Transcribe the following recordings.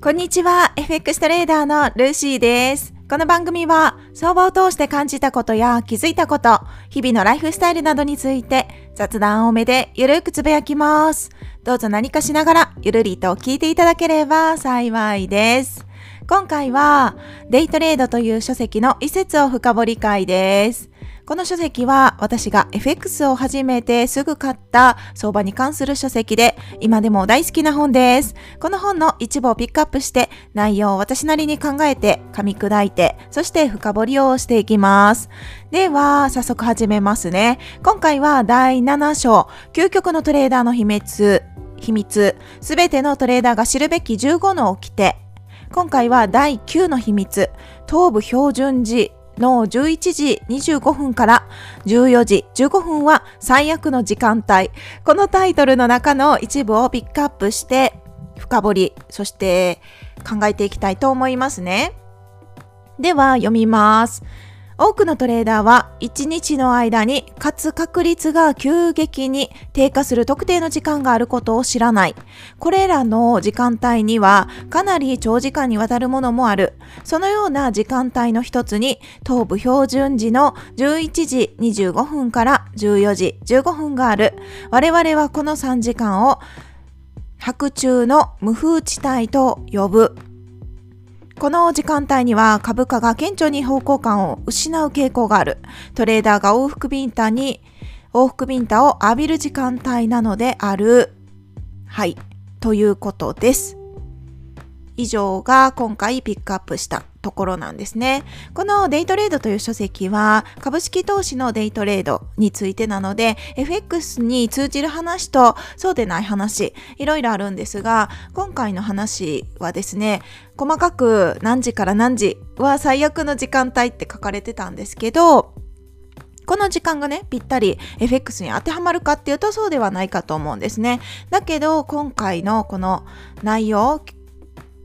こんにちは、FX トレーダーのルーシーです。この番組は、相場を通して感じたことや気づいたこと、日々のライフスタイルなどについて雑談多めでゆるくつぶやきます。どうぞ何かしながらゆるりと聞いていただければ幸いです。今回は、デイトレードという書籍の一節を深掘り会です。この書籍は私が FX を始めてすぐ買った相場に関する書籍で今でも大好きな本です。この本の一部をピックアップして内容を私なりに考えて噛み砕いてそして深掘りをしていきます。では早速始めますね。今回は第7章究極のトレーダーの秘密秘密すべてのトレーダーが知るべき15の掟今回は第9の秘密東部標準時の11時25分から14時15分は最悪の時間帯。このタイトルの中の一部をピックアップして深掘り、そして考えていきたいと思いますね。では読みます。多くのトレーダーは1日の間に勝つ確率が急激に低下する特定の時間があることを知らない。これらの時間帯にはかなり長時間にわたるものもある。そのような時間帯の一つに東部標準時の11時25分から14時15分がある。我々はこの3時間を白昼の無風地帯と呼ぶ。この時間帯には株価が顕著に方向感を失う傾向がある。トレーダーが往復ビンタに、往復ビンタを浴びる時間帯なのである。はい。ということです。以上が今回ピックアップしたところなんですね。このデイトレードという書籍は株式投資のデイトレードについてなので FX に通じる話とそうでない話いろいろあるんですが今回の話はですね細かく何時から何時は最悪の時間帯って書かれてたんですけどこの時間がね、ぴったり FX に当てはまるかっていうとそうではないかと思うんですね。だけど、今回のこの内容、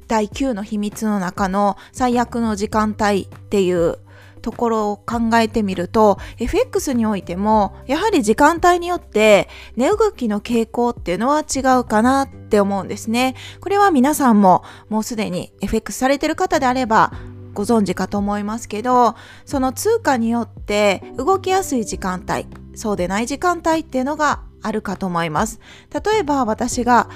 第9の秘密の中の最悪の時間帯っていうところを考えてみると FX においてもやはり時間帯によって値動きの傾向っていうのは違うかなって思うんですね。これは皆さんももうすでに FX されてる方であればご存知かと思いますけどその通貨によって動きやすい時間帯そうでない時間帯っていうのがあるかと思います。例えば私が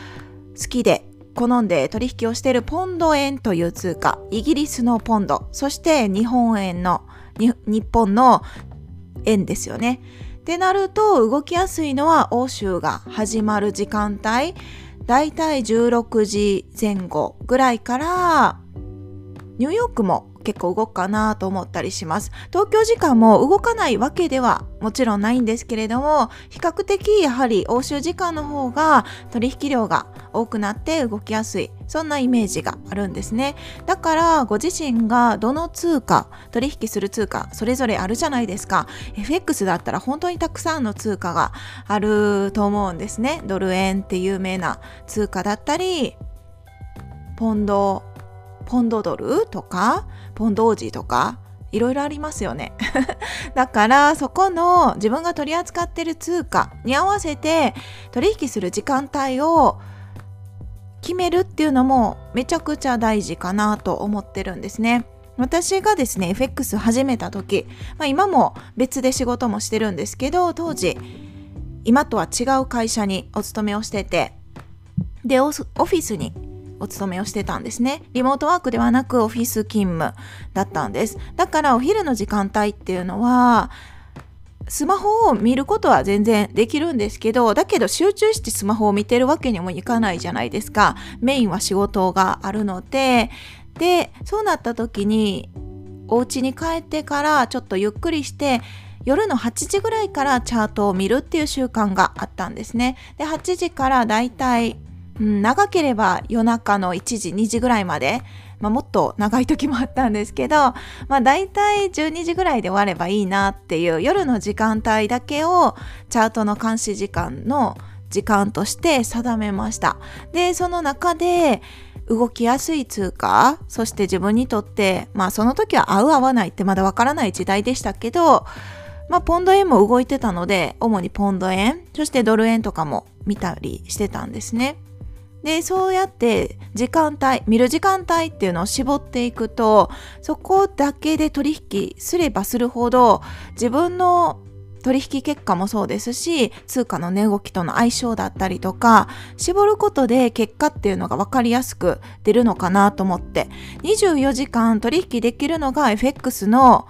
好きで好んで取引をしているポンド円という通貨、イギリスのポンド、そして日本円の、日本の円ですよね。ってなると動きやすいのは欧州が始まる時間帯、だいたい16時前後ぐらいからニューヨークも結構動くかなと思ったりします。東京時間も動かないわけではもちろんないんですけれども、比較的やはり欧州時間の方が取引量が多くなって動きやすい。そんなイメージがあるんですね。だからご自身がどの通貨、取引する通貨、それぞれあるじゃないですか。FX だったら本当にたくさんの通貨があると思うんですね。ドル円って有名な通貨だったり、ポンドポンドドルとかポンド王子とかいろいろありますよねだからそこの自分が取り扱ってる通貨に合わせて取引する時間帯を決めるっていうのもめちゃくちゃ大事かなと思ってるんですね。私がですね FX 始めた時、まあ、今も別で仕事もしてるんですけど当時今とは違う会社にお勤めをしててでオフィスにお勤めをしてたんですね。リモートワークではなくオフィス勤務だったんです。だからお昼の時間帯っていうのは、スマホを見ることは全然できるんですけど、だけど集中してスマホを見てるわけにもいかないじゃないですか。メインは仕事があるので、で、そうなった時に、お家に帰ってからちょっとゆっくりして、夜の8時ぐらいからチャートを見るっていう習慣があったんですね。で、8時からだいたいうん、長ければ夜中の1時、2時ぐらいまで、まあ、もっと長い時もあったんですけど、まあ、大体12時ぐらいで終わればいいなっていう夜の時間帯だけをチャートの監視時間の時間として定めました。で、その中で動きやすい通貨、そして自分にとって、まあその時は合う合わないってまだわからない時代でしたけど、まあポンド円も動いてたので、主にポンド円、そしてドル円とかも見たりしてたんですね。でそうやって時間帯見る時間帯っていうのを絞っていくとそこだけで取引すればするほど自分の取引結果もそうですし通貨の値動きとの相性だったりとか絞ることで結果っていうのが分かりやすく出るのかなと思って。24時間取引できるのが FX の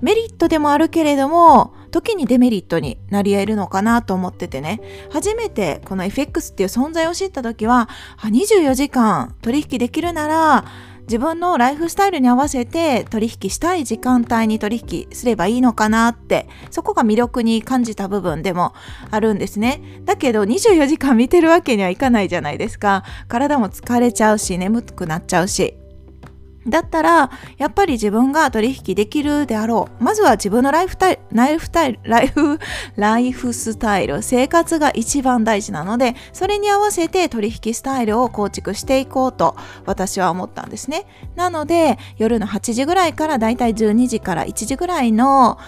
メリットでもあるけれども時にデメリットになり得るのかなと思っててね。初めてこの FX っていう存在を知った時は24時間取引できるなら自分のライフスタイルに合わせて取引したい時間帯に取引すればいいのかなってそこが魅力に感じた部分でもあるんですね。だけど24時間見てるわけにはいかないじゃないですか。体も疲れちゃうし眠くなっちゃうし。だったら、やっぱり自分が取引できるであろう。まずは自分のライフタイル、ライフタイル、ライフ、ライフスタイル、生活が一番大事なので、それに合わせて取引スタイルを構築していこうと私は思ったんですね。なので、夜の8時ぐらいからだいたい12時から1時ぐらいの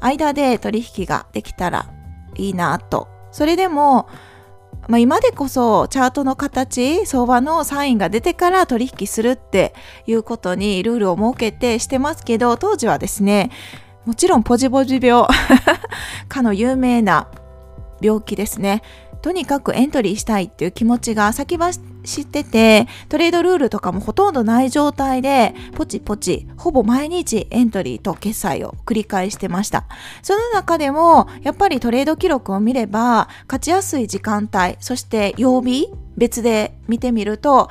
間で取引ができたらいいなと。それでも、まあ、今でこそチャートの形相場のサインが出てから取引するっていうことにルールを設けてしてますけど当時はですねもちろんポジポジ病 かの有名な病気ですね。とにかくエントリーしたいっていう気持ちが先走知っててトレードルールとかもほとんどない状態でポチポチほぼ毎日エントリーと決済を繰り返してました。その中でもやっぱりトレード記録を見れば勝ちやすい時間帯そして曜日別で見てみると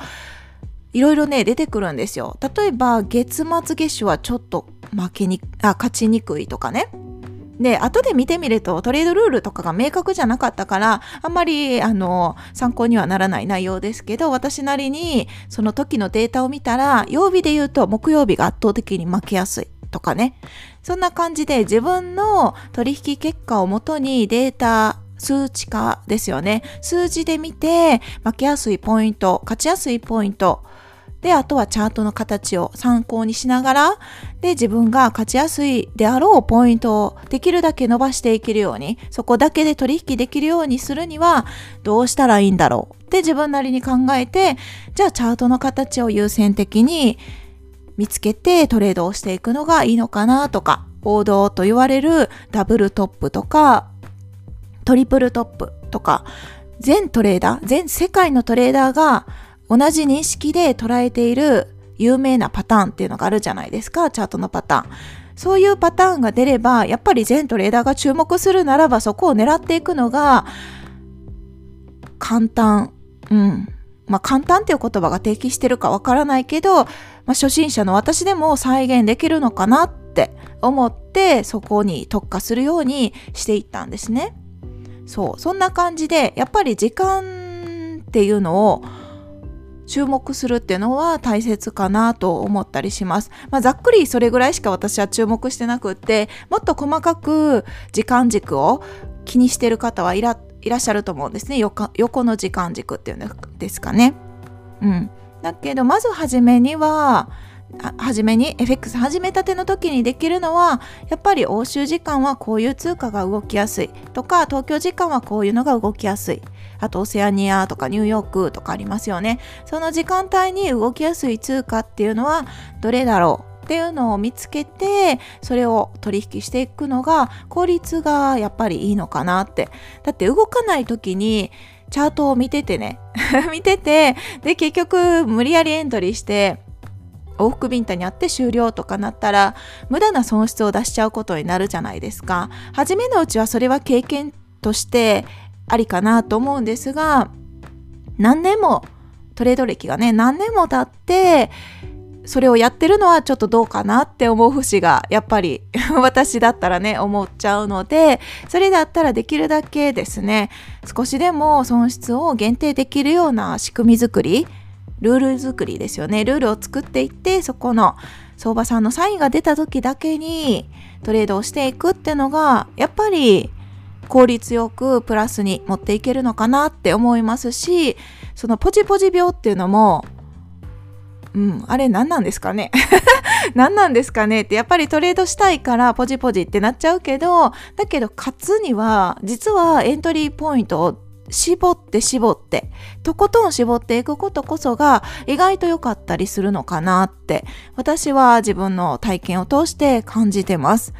いろいろね出てくるんですよ。例えば月末月初はちょっと負けにあ勝ちにくいとかね。で、後で見てみるとトレードルールとかが明確じゃなかったから、あんまり、あの、参考にはならない内容ですけど、私なりにその時のデータを見たら、曜日で言うと木曜日が圧倒的に負けやすいとかね。そんな感じで自分の取引結果をもとにデータ、数値化ですよね。数字で見て、負けやすいポイント、勝ちやすいポイント、で、あとはチャートの形を参考にしながら、で、自分が勝ちやすいであろうポイントをできるだけ伸ばしていけるように、そこだけで取引できるようにするには、どうしたらいいんだろうって自分なりに考えて、じゃあチャートの形を優先的に見つけてトレードをしていくのがいいのかなとか、王道と言われるダブルトップとか、トリプルトップとか、全トレーダー、全世界のトレーダーが同じ認識で捉えている有名なパターンっていうのがあるじゃないですか、チャートのパターン。そういうパターンが出れば、やっぱり全トレーダーが注目するならば、そこを狙っていくのが、簡単。うん。まあ、簡単っていう言葉が提起してるかわからないけど、まあ、初心者の私でも再現できるのかなって思って、そこに特化するようにしていったんですね。そう。そんな感じで、やっぱり時間っていうのを、注目するっていうのは大切かなと思ったりします。まあ、ざっくりそれぐらいしか私は注目してなくって、もっと細かく時間軸を気にしてる方はいらっしゃると思うんですね横。横の時間軸っていうんですかね。うん。だけど、まずはじめには、はじめに FX 始めたての時にできるのはやっぱり欧州時間はこういう通貨が動きやすい。とか東京時間はこういうのが動きやすい。あとオセアニアとかニューヨークとかありますよね。その時間帯に動きやすい通貨っていうのはどれだろうっていうのを見つけてそれを取引していくのが効率がやっぱりいいのかなって。だって動かない時にチャートを見ててね。見ててで結局無理やりエントリーして往復ビンタにあって終了とかなったら無駄な損失を出しちゃうことになるじゃないですか。初めのうちはそれは経験としてありかなと思うんですが何年もトレード歴がね何年も経ってそれをやってるのはちょっとどうかなって思う節がやっぱり 私だったらね思っちゃうのでそれだったらできるだけですね少しでも損失を限定できるような仕組み作りルール作りですよね。ルールを作っていってそこの相場さんのサインが出た時だけにトレードをしていくっていうのがやっぱり効率よくプラスに持っていけるのかなって思いますしそのポジポジ病っていうのもうん、あれ何なんですかね？何なんですかねってやっぱりトレードしたいからポジポジってなっちゃうけどだけど勝つには実はエントリーポイント絞って絞ってとことん絞っていくことこそが意外と良かったりするのかなって私は自分の体験を通して感じてます。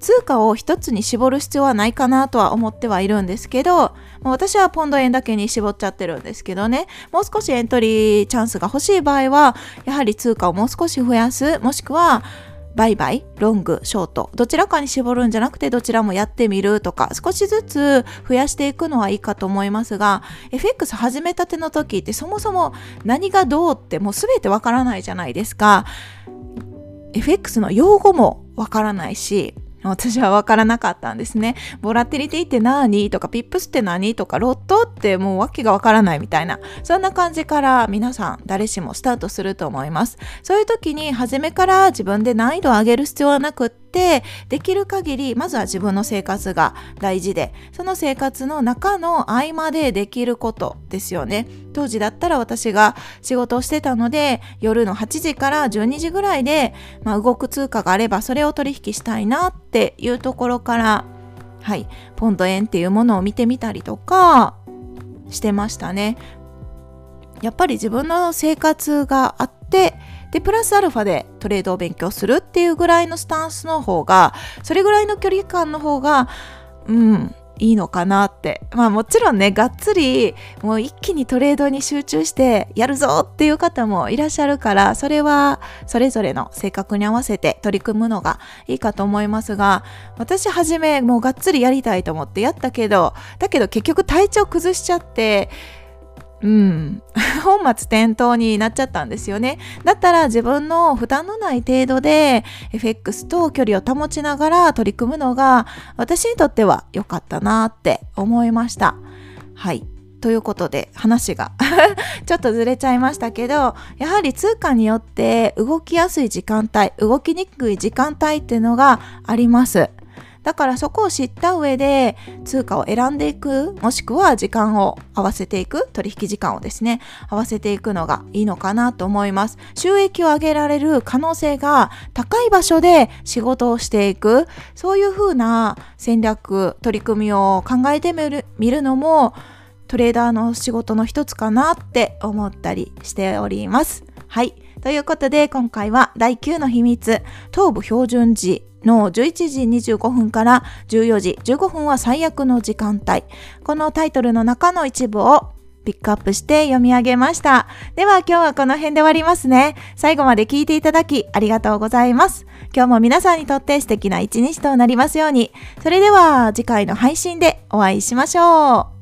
通貨を一つに絞る必要はないかなとは思ってはいるんですけど私はポンド円だけに絞っちゃってるんですけどね。もう少しエントリーチャンスが欲しい場合はやはり通貨をもう少し増やすもしくは売買、ロング、ショート、どちらかに絞るんじゃなくてどちらもやってみるとか、少しずつ増やしていくのはいいかと思いますが、FX 始めたての時ってそもそも何がどうってもう全てわからないじゃないですか。FX の用語もわからないし、私は分からなかったんですね。ボラティリティって何？とか、ピップスって何？とか、ロットってもう訳が分からないみたいな、そんな感じから皆さん誰しもスタートすると思います。そういう時に初めから自分で難易度を上げる必要はなくって、ってできる限りまずは自分の生活が大事でその生活の中の合間でできることですよね。当時だったら私が仕事をしてたので夜の8時から12時ぐらいで、まあ、動く通貨があればそれを取引したいなっていうところからはいポンド円っていうものを見てみたりとかしてましたね。やっぱり自分の生活があってで、プラスアルファでトレードを勉強するっていうぐらいのスタンスの方が、それぐらいの距離感の方が、うん、いいのかなって。まあもちろんね、がっつりもう一気にトレードに集中してやるぞっていう方もいらっしゃるから、それはそれぞれの性格に合わせて取り組むのがいいかと思いますが、私はじめもうがっつりやりたいと思ってやったけど、だけど結局体調崩しちゃって、うん、本末転倒になっちゃったんですよね。だったら自分の負担のない程度で FX と距離を保ちながら取り組むのが私にとっては良かったなって思いました。はい。ということで話が ちょっとずれちゃいましたけどやはり通貨によって動きやすい時間帯動きにくい時間帯っていうのがあります。だからそこを知った上で通貨を選んでいくもしくは時間を合わせていく取引時間をですね合わせていくのがいいのかなと思います。収益を上げられる可能性が高い場所で仕事をしていく。そういう風な戦略取り組みを考えてみる見るのもトレーダーの仕事の一つかなって思ったりしております。はい。ということで今回は第9の秘密東部標準時の11時25分から14時15分は最悪の時間帯。このタイトルの中の一部をピックアップして読み上げました。では今日はこの辺で終わりますね。最後まで聞いていただきありがとうございます。今日も皆さんにとって素敵な一日となりますように。それでは次回の配信でお会いしましょう。